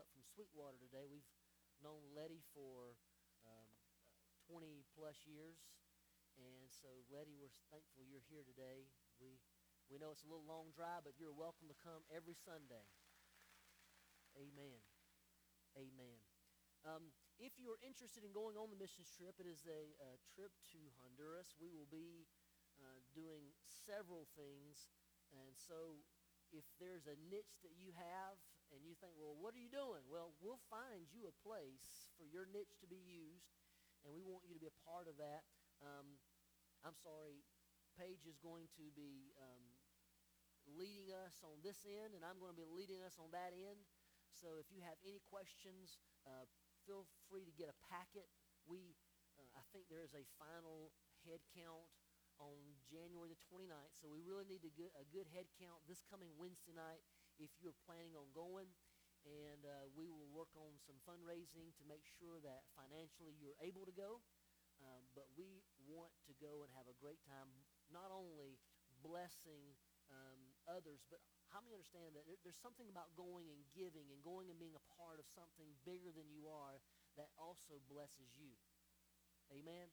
up from Sweetwater today. We've known Letty for um, 20 plus years. And so, Letty, we're thankful you're here today. We, we know it's a little long drive, but you're welcome to come every Sunday. Amen. Amen. Um, if you're interested in going on the missions trip, it is a, a trip to Honduras. We will be uh, doing several things. And so if there's a niche that you have and you think, well, what are you doing? Well, we'll find you a place for your niche to be used, and we want you to be a part of that. Um, I'm sorry, Paige is going to be um, leading us on this end, and I'm going to be leading us on that end. So if you have any questions, uh, feel free to get a packet. We, uh, I think there is a final head count on January the 29th. So we really need a good, a good head count this coming Wednesday night if you're planning on going. And uh, we will work on some fundraising to make sure that financially you're able to go. Um, but we want to go and have a great time, not only blessing um, others, but how many understand that there's something about going and giving and going and being a part of something bigger than you are that also blesses you? Amen?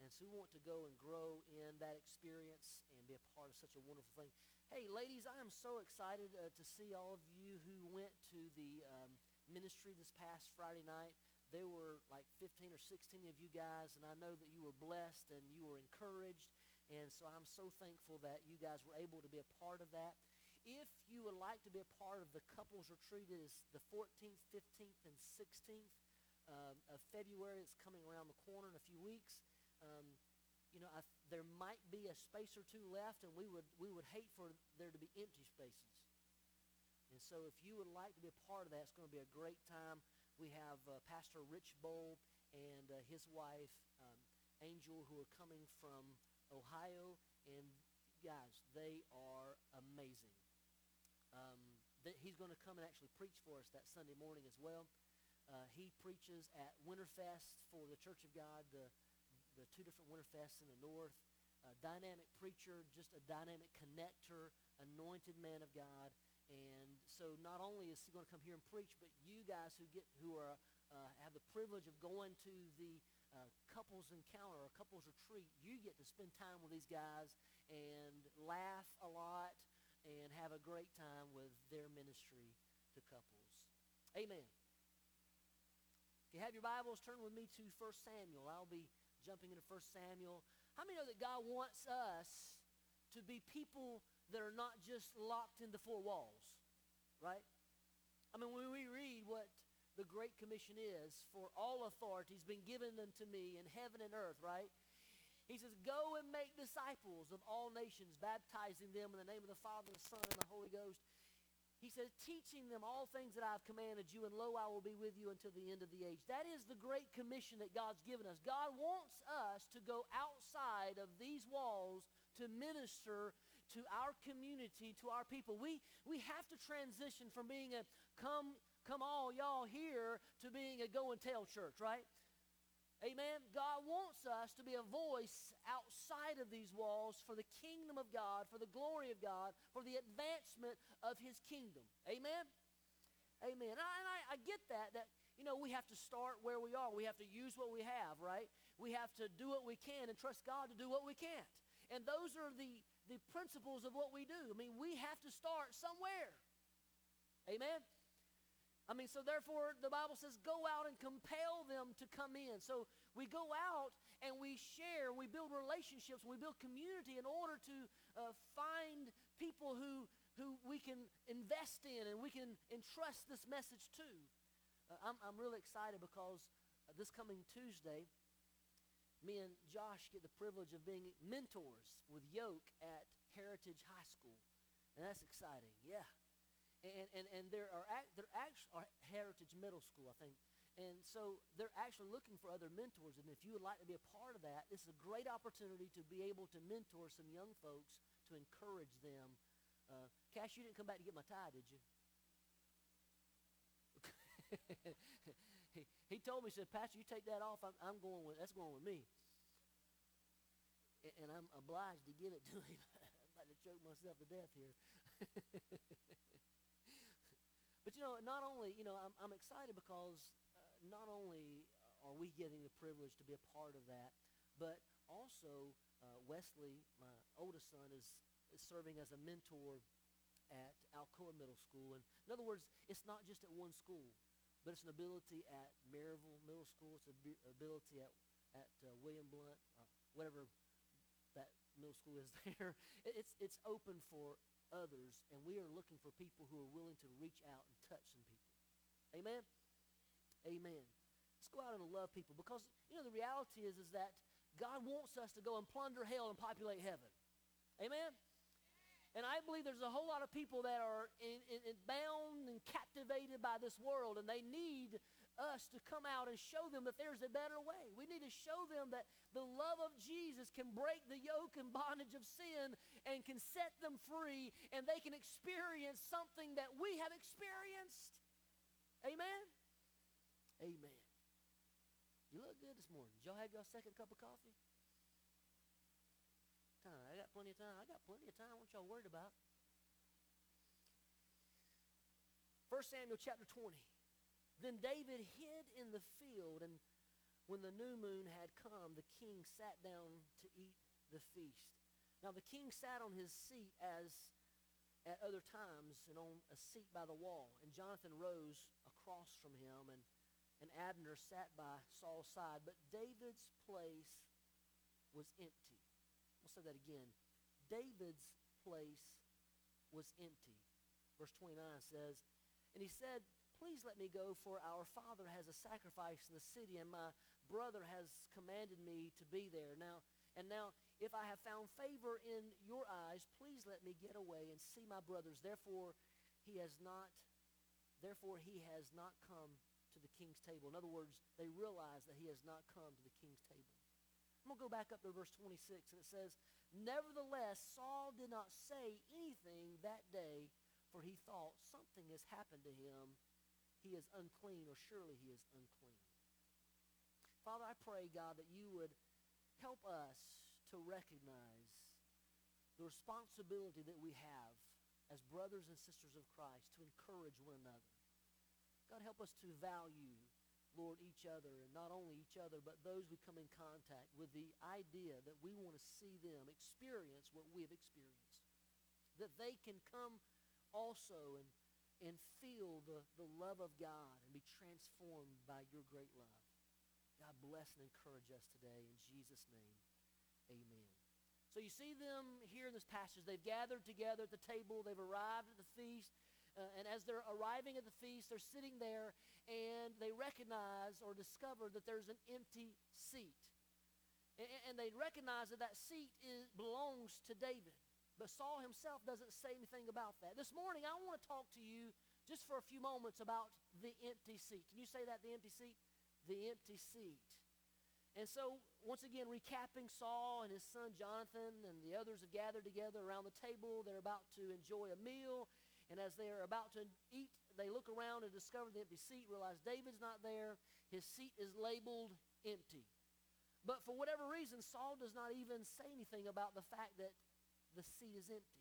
And so we want to go and grow in that experience and be a part of such a wonderful thing. Hey, ladies, I am so excited uh, to see all of you who went to the um, ministry this past Friday night. There were like 15 or 16 of you guys, and I know that you were blessed and you were encouraged. And so I'm so thankful that you guys were able to be a part of that. If you would like to be a part of the couples retreat, it is the 14th, 15th, and 16th uh, of February. It's coming around the corner in a few weeks um, you know, I, there might be a space or two left, and we would, we would hate for there to be empty spaces. And so if you would like to be a part of that, it's going to be a great time. We have uh, Pastor Rich Bowl and uh, his wife, um, Angel, who are coming from Ohio. And guys, they are amazing. Um, th- he's going to come and actually preach for us that Sunday morning as well. Uh, he preaches at Winterfest for the Church of God, the the two different Winterfests in the north. A dynamic preacher, just a dynamic connector, anointed man of God. And so not only is he going to come here and preach, but you guys who get who are uh, have the privilege of going to the uh, couples encounter or couples retreat, you get to spend time with these guys and laugh a lot and have a great time with their ministry to couples. Amen. If you have your Bibles, turn with me to 1 Samuel. I'll be jumping into 1 Samuel. How many know that God wants us to be people that are not just locked in the four walls, right? I mean, when we read what the Great Commission is, for all authority has been given unto me in heaven and earth, right? He says, Go and make disciples of all nations, baptizing them in the name of the Father, the Son, and the Holy Ghost, he says, teaching them all things that I've commanded you, and lo, I will be with you until the end of the age. That is the great commission that God's given us. God wants us to go outside of these walls to minister to our community, to our people. We, we have to transition from being a come, come all y'all here to being a go and tell church, right? Amen. God wants us to be a voice outside of these walls for the kingdom of God, for the glory of God, for the advancement of his kingdom. Amen. Amen. And I, and I, I get that, that, you know, we have to start where we are. We have to use what we have, right? We have to do what we can and trust God to do what we can't. And those are the, the principles of what we do. I mean, we have to start somewhere. Amen. I mean, so therefore, the Bible says, go out and compel them to come in. So we go out and we share, we build relationships, we build community in order to uh, find people who, who we can invest in and we can entrust this message to. Uh, I'm, I'm really excited because uh, this coming Tuesday, me and Josh get the privilege of being mentors with Yoke at Heritage High School. And that's exciting, yeah and, and, and there are they're actually Heritage Middle School, I think. And so they're actually looking for other mentors. And if you would like to be a part of that, this is a great opportunity to be able to mentor some young folks to encourage them. Uh, Cash, you didn't come back to get my tie, did you? he, he told me, he said, Pastor, you take that off. I'm, I'm going with, that's going with me. And, and I'm obliged to give it to him. I'm about to choke myself to death here. But you know, not only, you know, I'm, I'm excited because uh, not only are we getting the privilege to be a part of that, but also uh, Wesley, my oldest son, is, is serving as a mentor at Alcoa Middle School. And in other words, it's not just at one school, but it's an ability at Maryville Middle School. It's an ability at, at uh, William Blount, uh, whatever that middle school is there. It's, it's open for others, and we are looking for people who are willing to reach out and touch some people. Amen? Amen. Let's go out and love people because, you know, the reality is, is that God wants us to go and plunder hell and populate heaven. Amen? And I believe there's a whole lot of people that are in, in, in bound and captivated by this world, and they need us to come out and show them that there's a better way. We need to show them that the love of Jesus can break the yoke and bondage of sin and can set them free, and they can experience something that we have experienced. Amen? Amen. You look good this morning. Did y'all have your second cup of coffee? Time. I got plenty of time. I got plenty of time. What y'all worried about? 1 Samuel chapter 20. Then David hid in the field, and when the new moon had come, the king sat down to eat the feast. Now the king sat on his seat as at other times and on a seat by the wall. And Jonathan rose across from him, and, and Abner sat by Saul's side. But David's place was empty. I'll say that again. David's place was empty. Verse 29 says, And he said, Please let me go, for our father has a sacrifice in the city, and my brother has commanded me to be there. Now, and now, if I have found favor in your eyes, please let me get away and see my brothers. Therefore, he has not, therefore he has not come to the king's table. In other words, they realize that he has not come to the king's table. I'm going to go back up to verse 26, and it says, Nevertheless, Saul did not say anything that day, for he thought something has happened to him he is unclean, or surely he is unclean. Father, I pray, God, that you would help us to recognize the responsibility that we have as brothers and sisters of Christ to encourage one another. God, help us to value, Lord, each other, and not only each other, but those we come in contact with the idea that we want to see them experience what we have experienced. That they can come also and and feel the, the love of God and be transformed by your great love. God bless and encourage us today. In Jesus' name, amen. So you see them here in this passage. They've gathered together at the table. They've arrived at the feast. Uh, and as they're arriving at the feast, they're sitting there and they recognize or discover that there's an empty seat. And, and they recognize that that seat is, belongs to David. But Saul himself doesn't say anything about that. This morning, I want to talk to you just for a few moments about the empty seat. Can you say that, the empty seat? The empty seat. And so, once again, recapping Saul and his son Jonathan and the others have gathered together around the table. They're about to enjoy a meal. And as they are about to eat, they look around and discover the empty seat, realize David's not there. His seat is labeled empty. But for whatever reason, Saul does not even say anything about the fact that the seat is empty.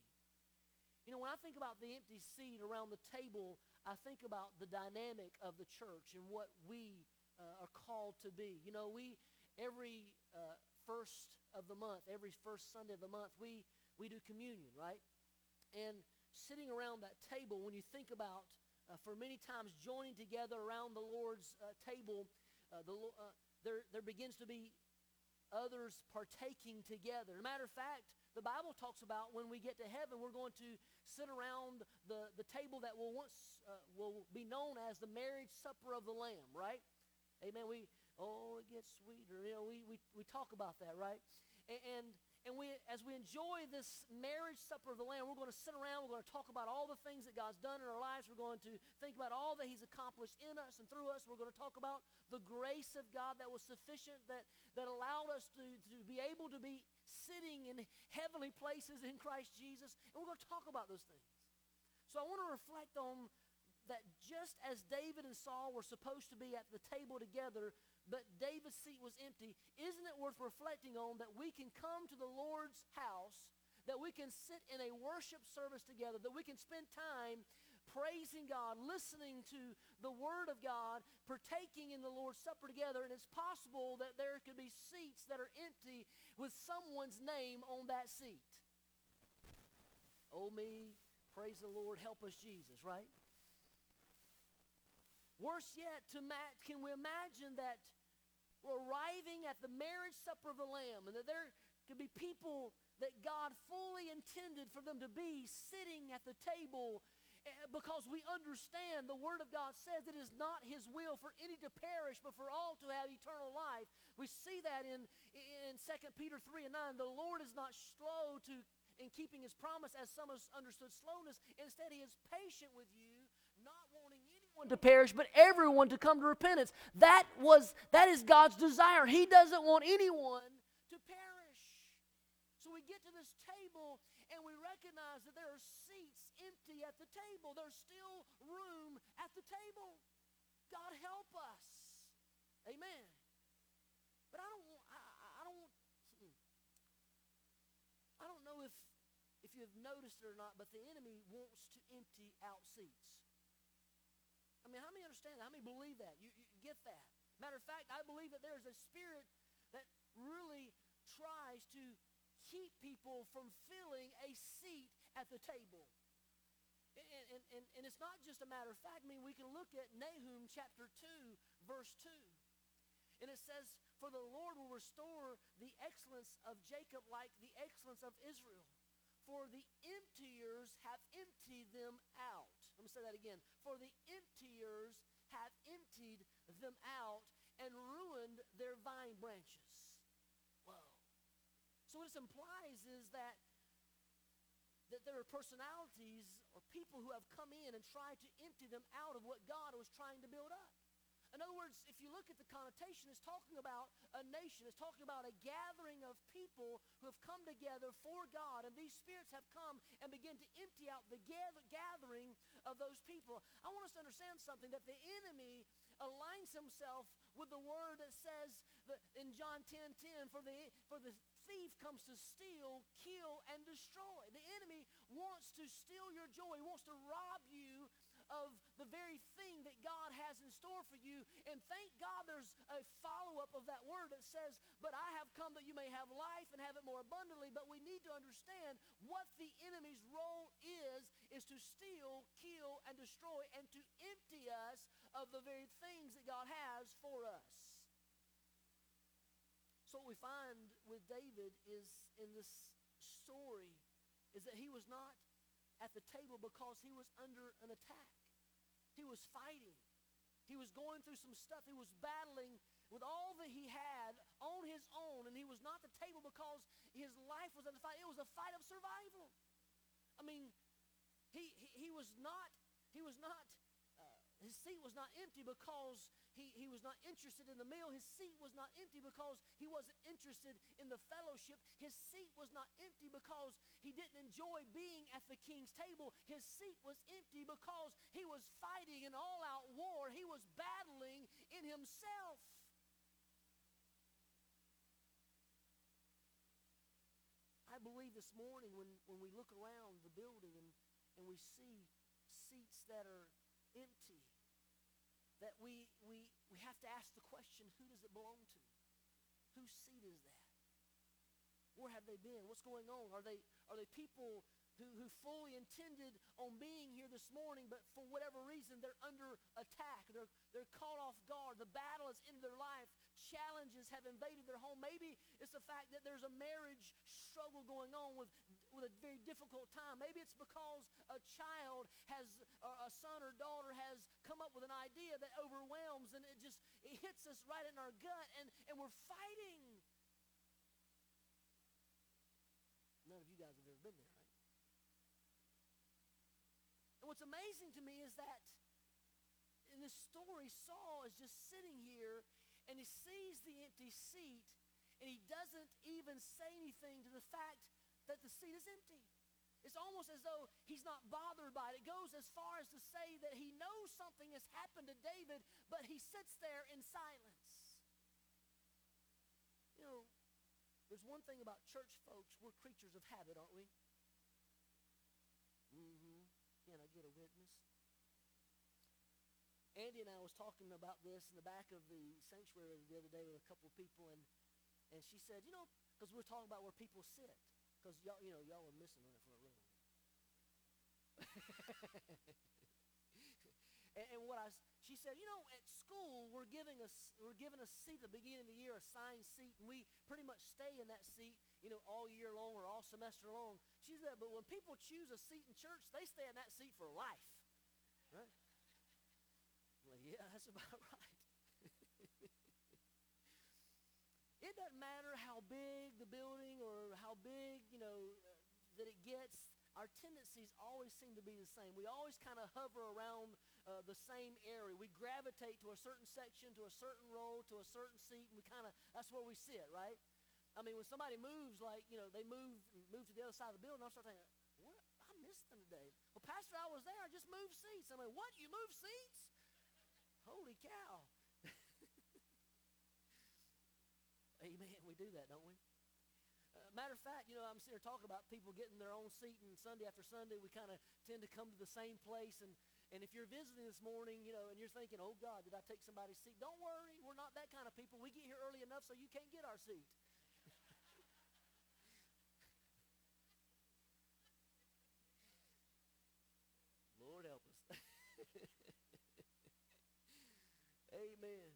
You know, when I think about the empty seat around the table, I think about the dynamic of the church and what we uh, are called to be. You know, we, every uh, first of the month, every first Sunday of the month, we, we do communion, right? And sitting around that table, when you think about, uh, for many times, joining together around the Lord's uh, table, uh, the, uh, there, there begins to be others partaking together. Matter of fact, the Bible talks about when we get to heaven, we're going to sit around the, the table that will once uh, will be known as the marriage supper of the Lamb, right? Amen. We oh, it gets sweeter. You know, we we, we talk about that, right? And, and and we, as we enjoy this marriage supper of the Lamb, we're going to sit around, we're going to talk about all the things that God's done in our lives. We're going to think about all that He's accomplished in us and through us. We're going to talk about the grace of God that was sufficient, that, that allowed us to, to be able to be sitting in heavenly places in Christ Jesus. And we're going to talk about those things. So I want to reflect on that just as David and Saul were supposed to be at the table together, but David's seat was empty, isn't it worth reflecting on that we can come to the Lord's house, that we can sit in a worship service together, that we can spend time praising God, listening to the Word of God, partaking in the Lord's Supper together, and it's possible that there could be seats that are empty with someone's name on that seat. Oh, me, praise the Lord, help us, Jesus, right? Worse yet, to ma- can we imagine that we're arriving at the marriage supper of the Lamb and that there could be people that God fully intended for them to be sitting at the table eh, because we understand the Word of God says it is not His will for any to perish, but for all to have eternal life. We see that in, in 2 Peter 3 and 9. The Lord is not slow to in keeping His promise, as some have understood slowness. Instead, He is patient with you, to perish, but everyone to come to repentance. That was that is God's desire. He doesn't want anyone to perish. So we get to this table and we recognize that there are seats empty at the table. There's still room at the table. God help us. Amen. But I don't I, I don't hmm. I don't know if if you have noticed it or not, but the enemy wants to empty out seats. I mean, how many understand that? How many believe that? You, you get that? Matter of fact, I believe that there's a spirit that really tries to keep people from filling a seat at the table. And, and, and, it's not just a matter of fact. I mean, we can look at Nahum chapter 2, verse 2. And it says, For the Lord will restore the excellence of Jacob like the excellence of Israel for the emptiers have emptied them out. Let me say that again. For the emptiers have emptied them out and ruined their vine branches. Whoa. So what this implies is that that there are personalities or people who have come in and tried to empty them out of what God was trying to build up. In other words, if you look at the connotation, it's talking about a nation. It's talking about a gathering of people who have come together for God. And these spirits have come and begin to empty out the gather, gathering of those people. I want us to understand something that the enemy aligns himself with the word that says that in John 10 10, for the, for the thief comes to steal, kill, and destroy. The enemy wants to steal your joy, he wants to rob you of the very thing that God has in store for you. And thank God there's a follow up of that word that says, But I have come that you may have life and have it more abundantly. But we need to understand what the enemy's role is, is to steal, kill, and destroy, and to empty us of the very things that God has for us. So what we find with David is in this story is that he was not at the table because he was under an attack. He was fighting. He was going through some stuff. He was battling with all that he had on his own, and he was not the table because his life was under fight. It was a fight of survival. I mean, he, he, he was not, he was not, his seat was not empty because he, he was not interested in the meal. His seat was not empty because he wasn't interested in the fellowship. His seat was not empty because he didn't enjoy being at the king's table. His seat was empty because he was fighting an all out war. He was battling in himself. I believe this morning when, when we look around the building and, and we see seats that are that we, we, we have to ask the question who does it belong to? Whose seat is that? Where have they been? What's going on? Are they, are they people who, who fully intended on being here this morning, but for whatever reason they're under attack? They're, they're caught off guard. The battle is in their life. Challenges have invaded their home. Maybe it's the fact that there's a marriage struggle going on with with a very difficult time. Maybe it's because a child has, a son or daughter has come up with an idea that overwhelms and it just it hits us right in our gut and, and we're fighting. None of you guys have ever been there, right? And what's amazing to me is that in this story, Saul is just sitting here and he sees the empty seat and he doesn't even say anything to the fact that the seat is empty. It's almost as though he's not bothered by it. It goes as far as to say that he knows something has happened to David, but he sits there in silence. You know, there's one thing about church folks, we're creatures of habit, aren't we? Mm-hmm. Can I get a witness? Andy and I was talking about this in the back of the sanctuary the other day with a couple of people, and and she said, you know, because we are talking about where people sit, because y'all, you know, y'all are missing on it for a little. and, and, what I, she said, you know, at school we're giving us we're given a seat at the beginning of the year, assigned seat, and we pretty much stay in that seat, you know, all year long or all semester long. She said, but when people choose a seat in church, they stay in that seat for life, right? Yeah, that's about right. It doesn't matter how big the building or how big, you know, uh, that it gets our tendencies always seem to be the same. We always kind of hover around uh, the same area. We gravitate to a certain section, to a certain row, to a certain seat, and we kind of, that's where we sit, right? I mean, when somebody moves, like, you know, they move, move to the other side of the building, I'll start thinking, what? I missed them today. Well, Pastor, I was there. I just moved seats. I'm like, what? You moved seats? Holy cow. Amen. We do that, don't we? Uh, matter of fact, you know, I'm sitting here talking about people getting their own seat, and Sunday after Sunday, we kind of tend to come to the same place. And, and if you're visiting this morning, you know, and you're thinking, oh, God, did I take somebody's seat? Don't worry, we're not that kind of people. We get here early enough so you can't get our seat. Lord help us. Amen.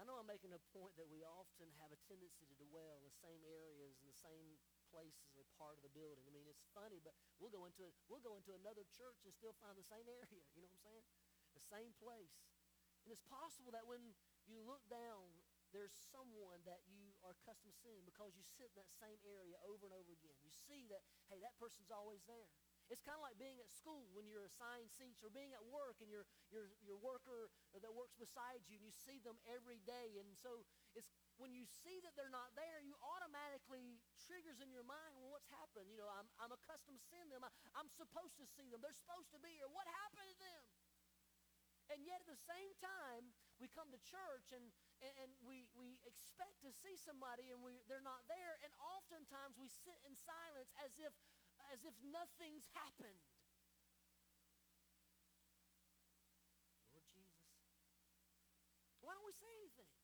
I know I'm making a point that we often have a tendency to dwell in the same areas and the same places or part of the building. I mean, it's funny, but we'll go into we'll go into another church and still find the same area. You know what I'm saying? The same place. And it's possible that when you look down, there's someone that you are accustomed to seeing because you sit in that same area over and over again. You see that, hey, that person's always there. It's kind of like being at school when you're assigned seats or being at work and your, your, your worker that works beside you and you see them every day. And so it's when you see that they're not there, you automatically triggers in your mind, well, what's happened? You know, I'm, I'm accustomed to seeing them. I, I'm supposed to see them. They're supposed to be here. What happened to them? And yet at the same time, we come to church and, and, and we, we expect to see somebody and we, they're not there. And oftentimes we sit in silence as if as if nothing's happened. Lord Jesus. Why don't we say anything?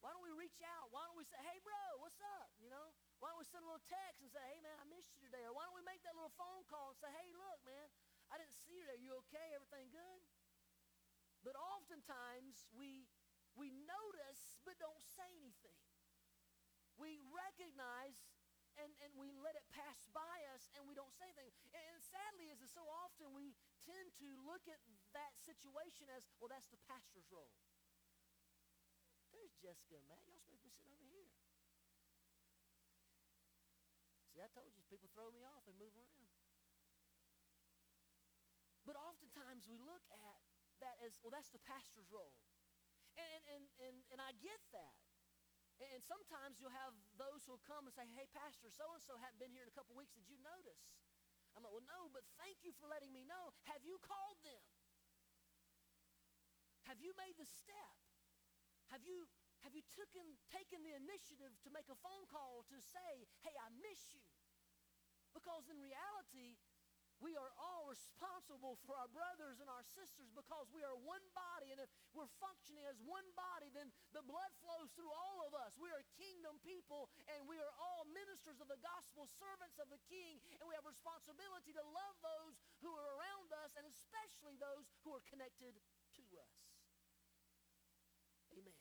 Why don't we reach out? Why don't we say, hey, bro, what's up? You know? Why don't we send a little text and say, hey, man, I missed you today? Or why don't we make that little phone call and say, hey, look, man, I didn't see you there. You okay? Everything good? But oftentimes we, we notice but don't say anything. We recognize and, and we let it pass by us and we don't say anything. And, and sadly, is that so often we tend to look at that situation as, well, that's the pastor's role. There's Jessica and Matt. Y'all supposed to be sitting over here. See, I told you, people throw me off and move around. But oftentimes we look at that as, well, that's the pastor's role. And, and, and, and I get that. And sometimes you'll have those who will come and say, hey, Pastor, so-and-so hadn't been here in a couple weeks. Did you notice? I'm like, well, no, but thank you for letting me know. Have you called them? Have you made the step? Have you, have you taken, taken the initiative to make a phone call to say, hey, I miss you? Because in reality, we are all responsible for our brothers and our sisters because we are one body. And if we're functioning as one body, then the blood flows through all of us. We are kingdom people and we are all ministers of the gospel, servants of the king. And we have responsibility to love those who are around us and especially those who are connected to us. Amen.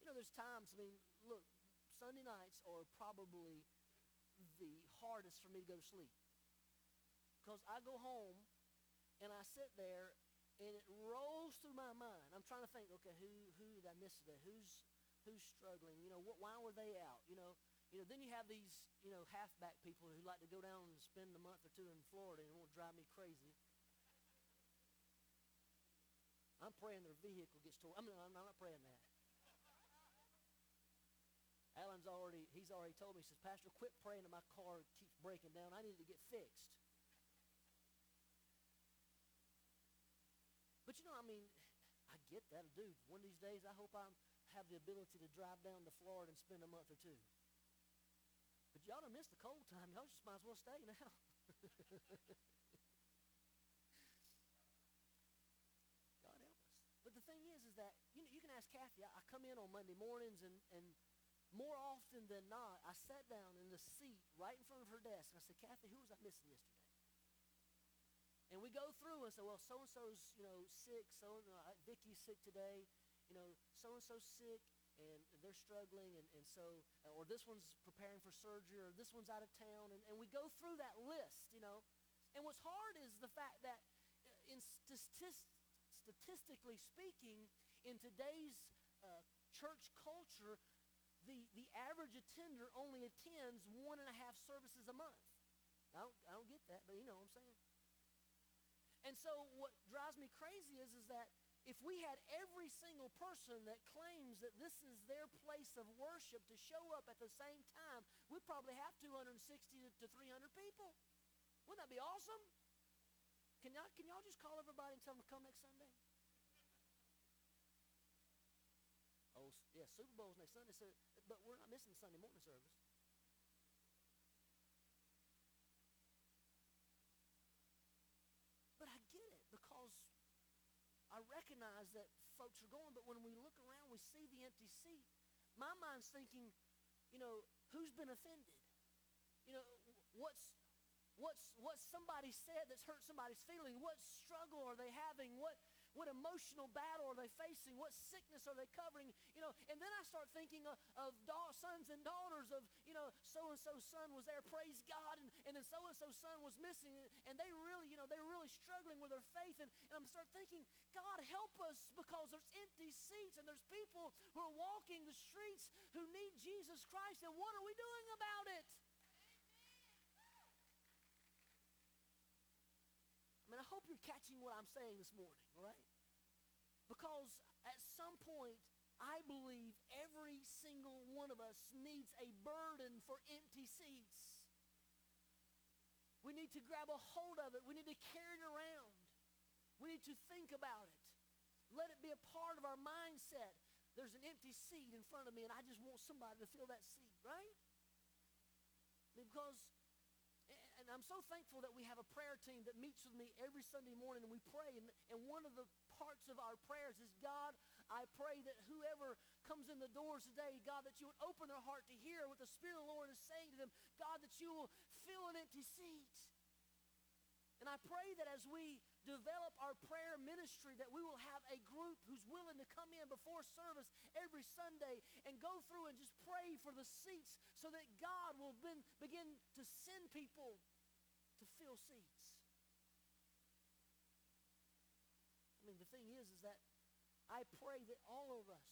You know, there's times, I mean, look, Sunday nights are probably the hardest for me to go to sleep. Because I go home and I sit there and it rolls through my mind. I'm trying to think, okay, who who did I miss today? Who's who's struggling? You know, what, why were they out? You know, you know. Then you have these, you know, halfback people who like to go down and spend a month or two in Florida and it won't drive me crazy. I'm praying their vehicle gets tore. I'm, I'm not praying that. Alan's already, he's already told me, he says, Pastor, quit praying that my car keeps breaking down. I need to get fixed. But you know, I mean, I get that, dude. One of these days, I hope I have the ability to drive down to Florida and spend a month or two. But y'all don't miss the cold time. Y'all just might as well stay now. God help us. But the thing is, is that you know you can ask Kathy. I, I come in on Monday mornings, and and more often than not, I sat down in the seat right in front of her desk, and I said, Kathy, who was I missing yesterday? And we go through and say, well, so and so's you know sick, so uh, Vicky's sick today, you know, so and so's sick, and they're struggling, and, and so, or this one's preparing for surgery, or this one's out of town, and, and we go through that list, you know. And what's hard is the fact that, uh, in statist- statistically speaking, in today's uh, church culture, the, the average attender only attends one and a half services a month. I don't, I don't get that, but you know what I'm saying. And so what drives me crazy is, is that if we had every single person that claims that this is their place of worship to show up at the same time, we'd probably have 260 to 300 people. Wouldn't that be awesome? Can y'all, can y'all just call everybody and tell them to come next Sunday? Oh, yeah, Super Bowl's next Sunday, so, but we're not missing Sunday morning service. But I get it because I recognize that folks are going, but when we look around, we see the empty seat. My mind's thinking, you know, who's been offended? You know, what's what's what somebody said that's hurt somebody's feeling? What struggle are they having? What what emotional battle are they facing? What sickness are they covering? You know, and then I start thinking of, of sons and daughters of, you know, so-and-so's son was there, praise God, and, and then so-and-so's son was missing, and they really, you know, they're really struggling with their faith, and, and I'm start thinking, God, help us because there's empty seats, and there's people who are walking the streets who need Jesus Christ, and what are we doing about it? Mean, I hope you're catching what I'm saying this morning, right? Because at some point, I believe every single one of us needs a burden for empty seats. We need to grab a hold of it. We need to carry it around. We need to think about it. Let it be a part of our mindset. There's an empty seat in front of me, and I just want somebody to fill that seat, right? Because and I'm so thankful that we have a prayer team that meets with me every Sunday morning and we pray. And, and one of the parts of our prayers is, God, I pray that whoever comes in the doors today, God, that you would open their heart to hear what the Spirit of the Lord is saying to them. God, that you will fill an empty seat. And I pray that as we develop our prayer ministry, that we will have a group who's willing to come in before service every Sunday and go through and just pray for the seats so that God will ben, begin to send people fill seats. I mean, the thing is, is that I pray that all of us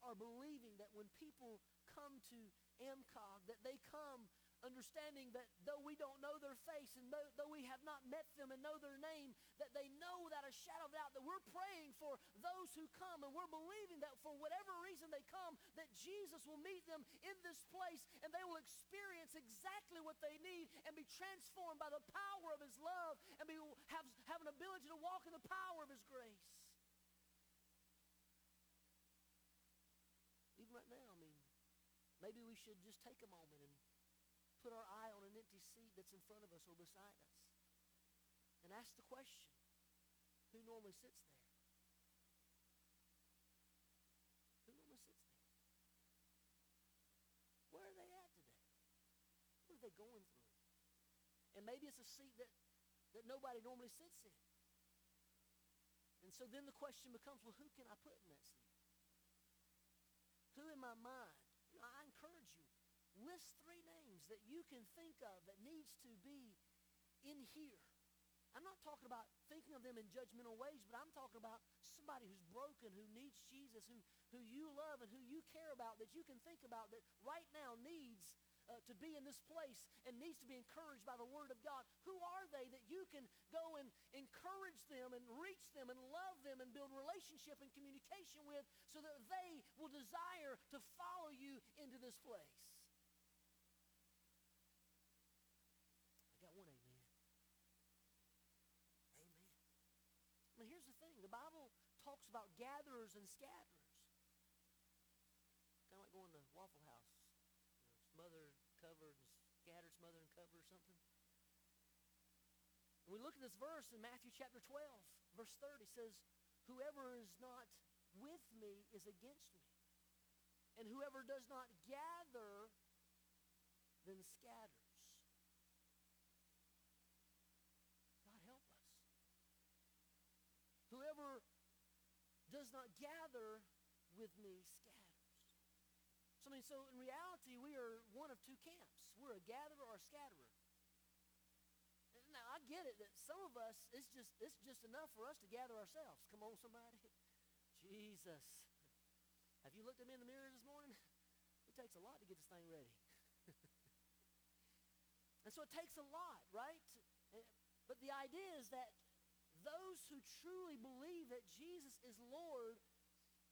are believing that when people come to MCOG, that they come understanding that though we don't know their face and though, though, we have not met them and know their name, that they know without a shadow of doubt that we're praying for those who come and we're believing that for whatever reason they come, that Jesus will meet them in this place and they will experience exactly what they need and be transformed by the power of his love and be, have, have an ability to walk in the power of his grace. Even right now, I mean, maybe we should just take a moment and put our eye on an empty seat that's in front of us or beside us and ask the question who normally sits there? Who normally sits there? Where are they at today? What are they going through? And maybe it's a seat that, that nobody normally sits in. And so then the question becomes well, who can I put in that seat? Who in my mind? You know, I encourage you List three names that you can think of that needs to be in here. I'm not talking about thinking of them in judgmental ways, but I'm talking about somebody who's broken, who needs Jesus, who, who you love and who you care about, that you can think about that right now needs uh, to be in this place and needs to be encouraged by the Word of God. Who are they that you can go and encourage them and reach them and love them and build relationship and communication with so that they will desire to follow you into this place? The Bible talks about gatherers and scatterers. Kind of like going to Waffle House. You know, smothered, covered, and scattered, smothered, and covered or something. And we look at this verse in Matthew chapter 12, verse 30 says, Whoever is not with me is against me. And whoever does not gather, then scatters. God help us. Whoever does not gather with me scatters. So, I mean, so in reality, we are one of two camps. We're a gatherer or a scatterer. Now I get it that some of us it's just it's just enough for us to gather ourselves. Come on, somebody. Jesus. Have you looked at me in the mirror this morning? It takes a lot to get this thing ready. and so it takes a lot, right? But the idea is that those who truly believe that Jesus is Lord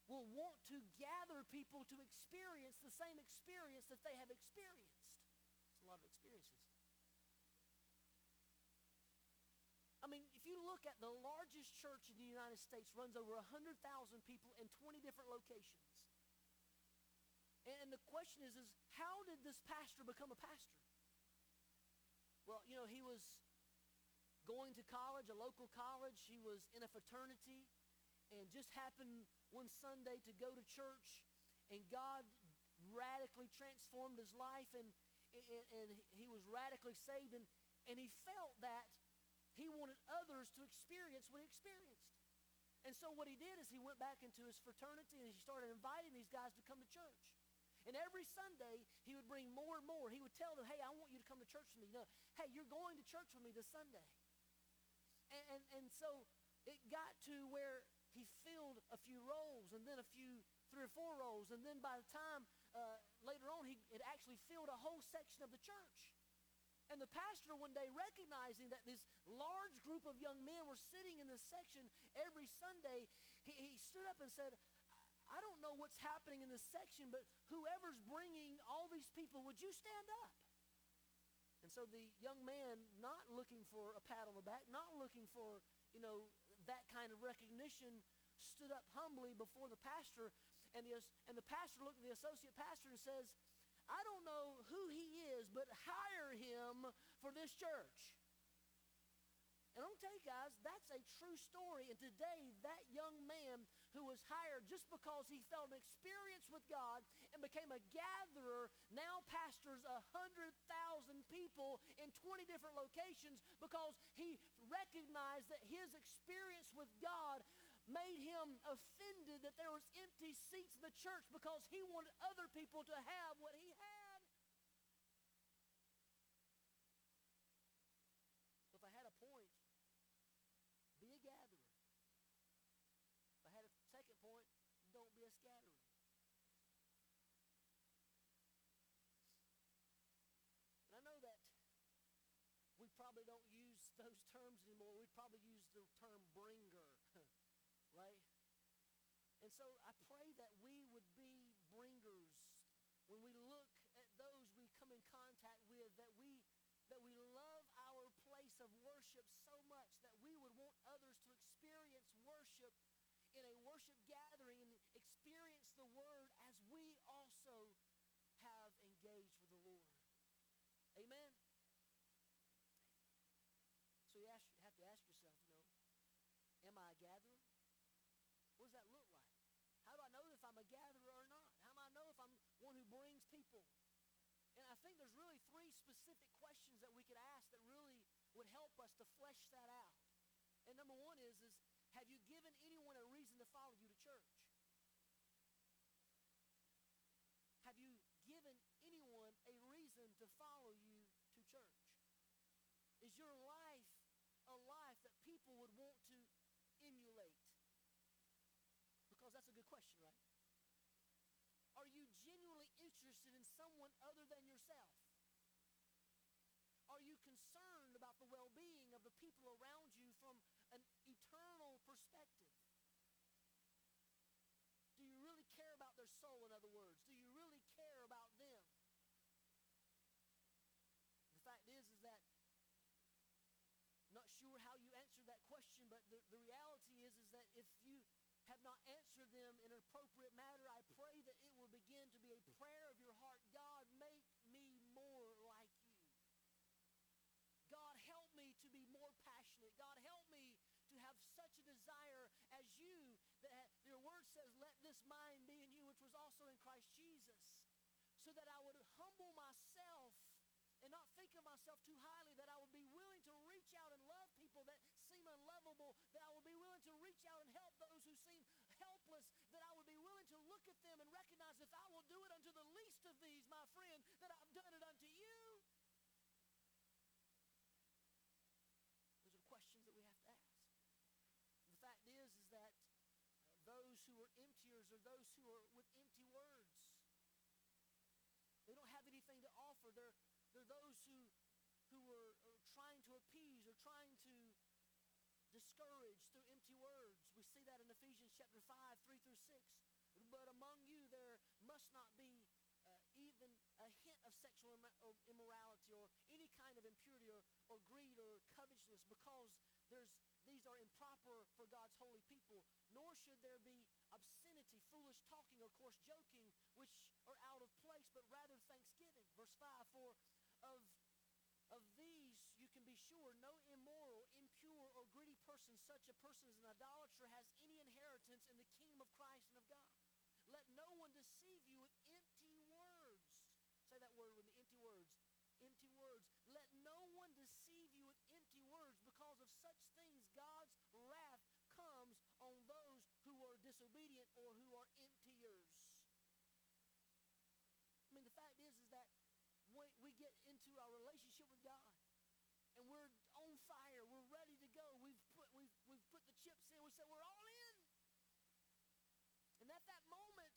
will want to gather people to experience the same experience that they have experienced. It's a lot of experiences. I mean, if you look at the largest church in the United States, runs over 100,000 people in 20 different locations. And the question is, is how did this pastor become a pastor? Well, you know, he was going to college, a local college. He was in a fraternity and just happened one Sunday to go to church and God radically transformed his life and, and, and he was radically saved and, and he felt that he wanted others to experience what he experienced. And so what he did is he went back into his fraternity and he started inviting these guys to come to church. And every Sunday, he would bring more and more. He would tell them, hey, I want you to come to church with me. No, hey, you're going to church with me this Sunday. And, and, and so it got to where he filled a few rows and then a few, three or four rows. And then by the time uh, later on, he, it actually filled a whole section of the church. And the pastor one day, recognizing that this large group of young men were sitting in this section every Sunday, he, he stood up and said, I don't know what's happening in this section, but whoever's bringing all these people, would you stand up? And so the young man, not looking for a pat on the back, not looking for, you know, that kind of recognition, stood up humbly before the pastor. And the, and the pastor looked at the associate pastor and says, I don't know who he is, but hire him for this church. And I'm tell you guys, that's a true story. And today, that young man who was hired just because he felt an experience with God and became a gatherer now pastors a 100,000 people in 20 different locations because he recognized that his experience with God made him offended that there was empty seats in the church because he wanted other people to have what he had. So if I had a point, be a gatherer. If I had a second point, don't be a scatterer. And I know that we probably don't use those terms anymore. We probably use the term bringer right? And so I pray that we would be bringers when we look at those we come in contact with, that we that we love our place of worship so much that we would want others to experience worship in a worship gathering and experience the word as we also have engaged with the Lord. Amen. So you ask, have to ask yourself, you know, am I a gatherer? What does that look like? How do I know if I'm a gatherer or not? How do I know if I'm one who brings people? And I think there's really three specific questions that we could ask that really would help us to flesh that out. And number one is, is have you given anyone a reason to follow you to church? Have you given anyone a reason to follow you to church? Is your life a life that people would want to emulate? Because that's a good question, right? Are you genuinely interested in someone other than yourself? Are you concerned about the well being of the people around you from an eternal perspective? Do you really care about their soul, in other words? Do you really care about them? The fact is, is that not sure how you answered that question, but the, the reality is, is that if you have not answered them in an appropriate manner, I pray that it will begin to be a prayer of your heart. God, make me more like you. God, help me to be more passionate. God, help me to have such a desire as you that ha- your word says, Let this mind be in you, which was also in Christ Jesus, so that I would humble myself and not think of myself too highly, that I would be willing to reach out and love people that seem unlovable, that I would be willing to reach out and help those who seem helpless, that I would be willing to look at them and recognize if I will do it unto the least of these, my friend, that I've done it unto you. Those are questions that we have to ask. The fact is, is that uh, those who are emptiers are those who are with empty words. They don't have anything to offer. They're, they're those who, who are, are trying to appease or trying to discourage through empty words. We see that in Ephesians chapter 5, 3 through 6. But among you there must not be uh, even a hint of sexual immorality or any kind of impurity or, or greed or covetousness because there's, these are improper for God's holy people. Nor should there be obscenity, foolish talking, or coarse joking, which are out of place, but rather thanksgiving. Verse 5, for of of these you can be sure no immoral, impure, or greedy person, such a person as an idolater, has any inheritance in the kingdom of Christ and of God. Let no one deceive you with empty words. Say that word with the empty words. Empty words. Let no one deceive you with empty words. Because of such things, God's wrath comes on those who are disobedient or who are emptiers. I mean, the fact is, is that when we get into our relationship with God and we're on fire, we're ready to go, we've put, we've, we've put the chips in, we say we're all in. And at that moment,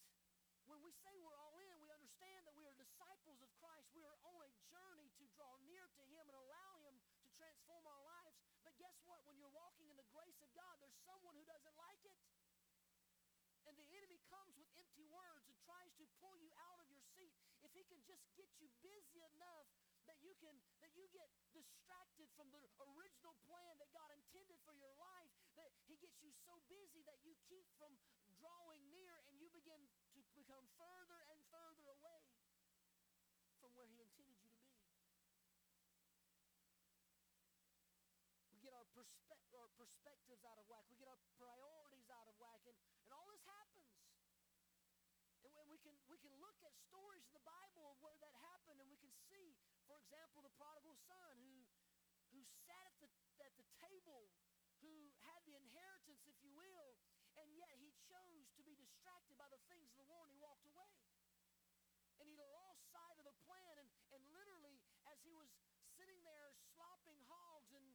when we say we're all in, we understand that we are disciples of Christ. We are on a journey to draw near to Him and allow Him to transform our lives. But guess what? When you're walking in the grace of God, there's someone who doesn't like. And the enemy comes with empty words and tries to pull you out of your seat. If he can just get you busy enough that you can that you get distracted from the original plan that God intended for your life, that he gets you so busy that you keep from drawing near and you begin to become further and further away from where he intended you to be. We get our, perspe- our perspectives out of whack. We get our priorities out of whack. And, and all this happens. And we can, we can look at stories in the Bible of where that happened, and we can see, for example, the prodigal son who, who sat at the, at the table, who had the inheritance, if you will, and yet he chose to be distracted by the things of the world, and he walked away. And he lost sight of the plan, and, and literally, as he was sitting there slopping hogs and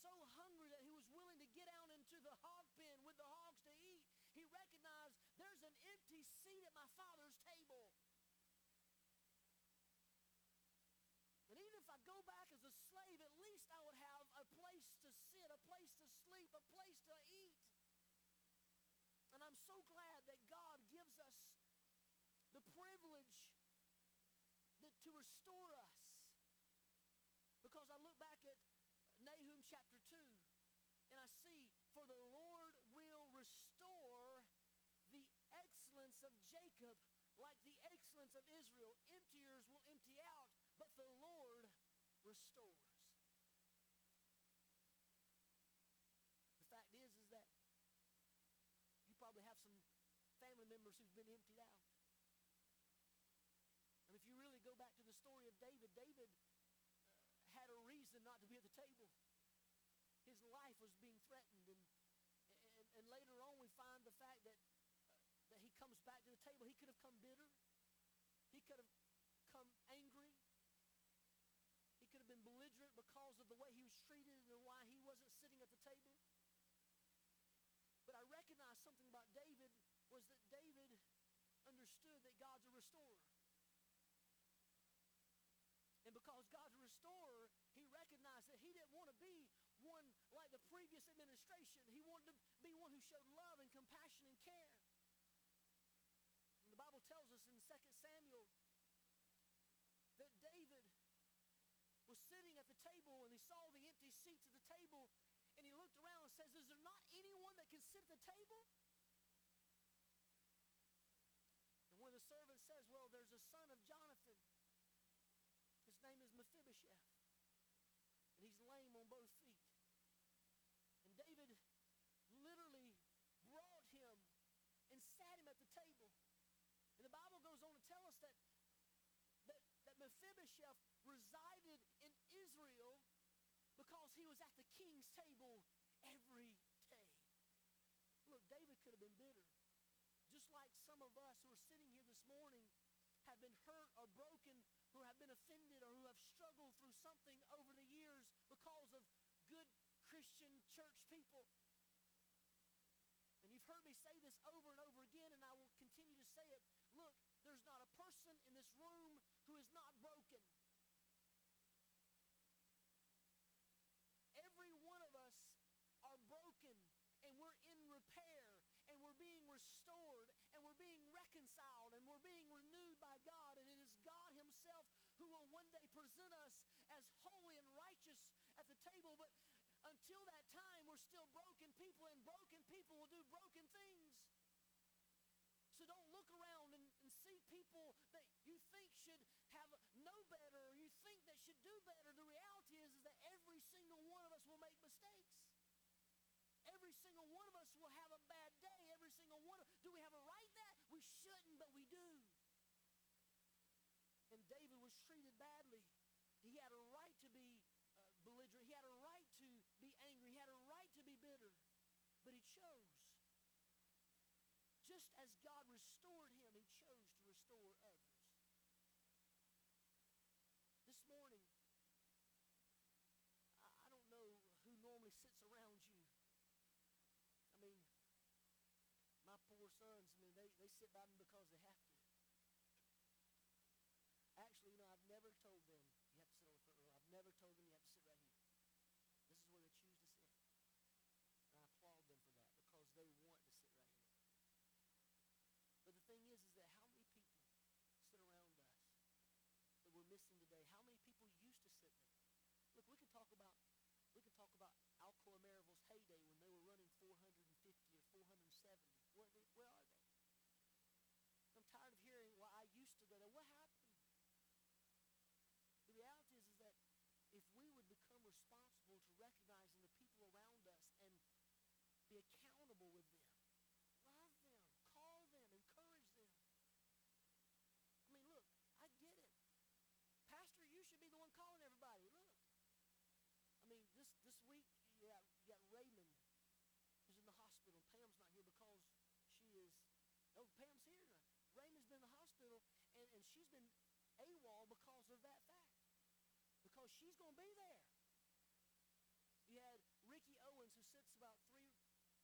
so hungry that he was willing to get out into the hog pen with the hogs to eat, he recognized there's an empty seat at my father's table. And even if I go back as a slave, at least I would have a place to sit, a place to sleep, a place to eat. And I'm so glad that God gives us the privilege that, to restore us. Because I look back at Nahum chapter 2, and I see, for the Lord will restore excellence of Jacob like the excellence of Israel. Emptiers will empty out, but the Lord restores. The fact is, is that you probably have some family members who've been emptied out. And if you really go back to the story of David, David uh, had a reason not to be at the table. His life was being threatened, and, and, and later on we find the fact that, comes back to the table. He could have come bitter. He could have come angry. He could have been belligerent because of the way he was treated and why he wasn't sitting at the table. But I recognize something about David was that David understood that God's a restorer. And because God's a restorer, he recognized that he didn't want to be one like the previous administration. He wanted to be one who showed love and compassion and care. And the Bible tells us in 2 Samuel that David was sitting at table and he saw the empty seats at the table and he looked around and says, Is there not anyone that can sit at the table? And when the servant says, Well, there's a son of Jonathan. His name is Mephibosheth. And he's lame on both feet. And David literally brought him and sat him at the table. And the Bible goes on to tell us that, that, that Mephibosheth resided Israel because he was at the king's table every day. Look, David could have been bitter. Just like some of us who are sitting here this morning have been hurt or broken, who have been offended or who have struggled through something over the years because of good Christian church people. And you've heard me say this over and over again, and I will continue to say it. Look, there's not a person in this room who is not broken. Every one of us are broken, and we're in repair, and being restored, and we're being reconciled, and we're being renewed by God. And it is God Himself who will one day present us as holy and righteous at the table. But until that time, we're still broken people, and broken people will do broken things. So don't look around and, and, see people that you think should have know better or you think that should do better. The reality is, is that every single one of us will make mistakes. Every single one of us will have a bad day. Every single one. Of, do we have a right that? We shouldn't, but we do. And David was treated badly. He had a right to be uh, belligerent. He had a right to be angry. He had a right to be bitter. But he chose. Just as God restored him, he chose to restore others. This morning, I don't know who normally sits around you. I mean, my poor sons, I mean, they, they sit by me because they have to. Actually, you know, I've never told them you have to sit on the front row. I've never told them you have to sit right here. This is where they choose to sit. And I applaud them for that because they want to sit right here. But the thing is, is that how many people sit around us that we're missing today? How many people used to sit there? Look, we can talk about we can talk about Alcoa Maryville's heyday when they were running 450 or 470. Where, are they? I'm tired of hearing, well, I used to go there. What happened? The reality is, is that if we would become responsible to recognizing the people around us and be accountable with them, love them, call them, encourage them. I mean, look, I get it. Pastor, you should be the one calling everybody. Look. I mean, this, this week, you got, you got Raymond, who's in the hospital. Pam's not here because she is, oh, Pam's here. Raymond's been in the hospital, and, and she's been AWOL because of that fact. Because she's going to be there. You had Ricky Owens, who sits about three,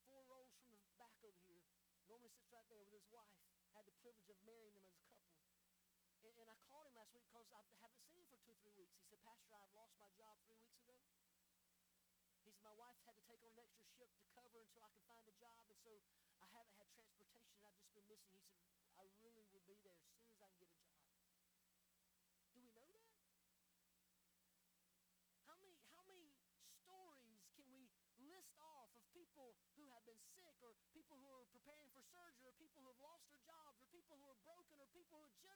four rows from the back over here, normally sits right there with his wife. Had the privilege of marrying them as a couple. And, and I called him last week because I haven't seen him for two three weeks. He said, Pastor, I've lost my job three weeks ago. He said, my wife had to take on an extra shift to cover until I could find a job, and so I haven't had transportation. Missing. He said, I really will be there as soon as I can get a job. Do we know that? How many, how many stories can we list off of people who have been sick or people who are preparing for surgery or people who have lost their jobs or people who are broken or people who are just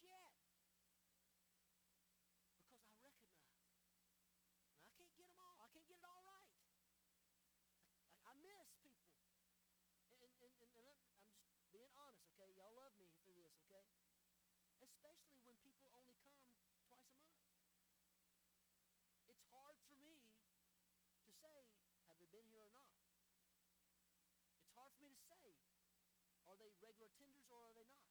Yet, Because I recognize. And I can't get them all. I can't get it all right. I, I miss people. And, and, and, and I'm just being honest, okay? Y'all love me through this, okay? Especially when people only come twice a month. It's hard for me to say, have they been here or not? It's hard for me to say, are they regular tenders or are they not?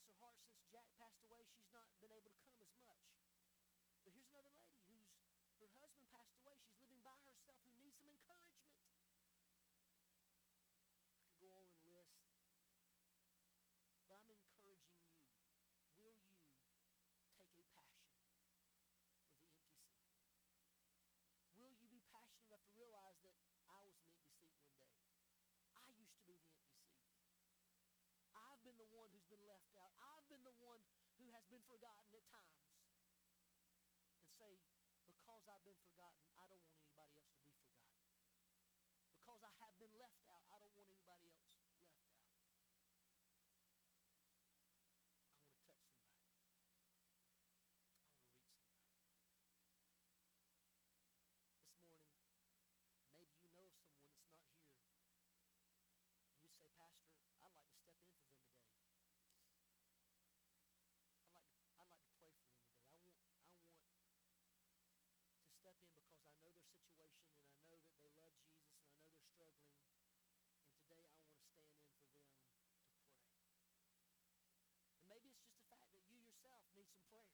bless her heart, since Jack passed away, she's not been able to come as much. But here's another lady whose her husband passed away. She's living by herself who needs some encouragement. I could go on and list. But I'm encouraged has been forgotten at times. And say, because I've been forgotten, some praise.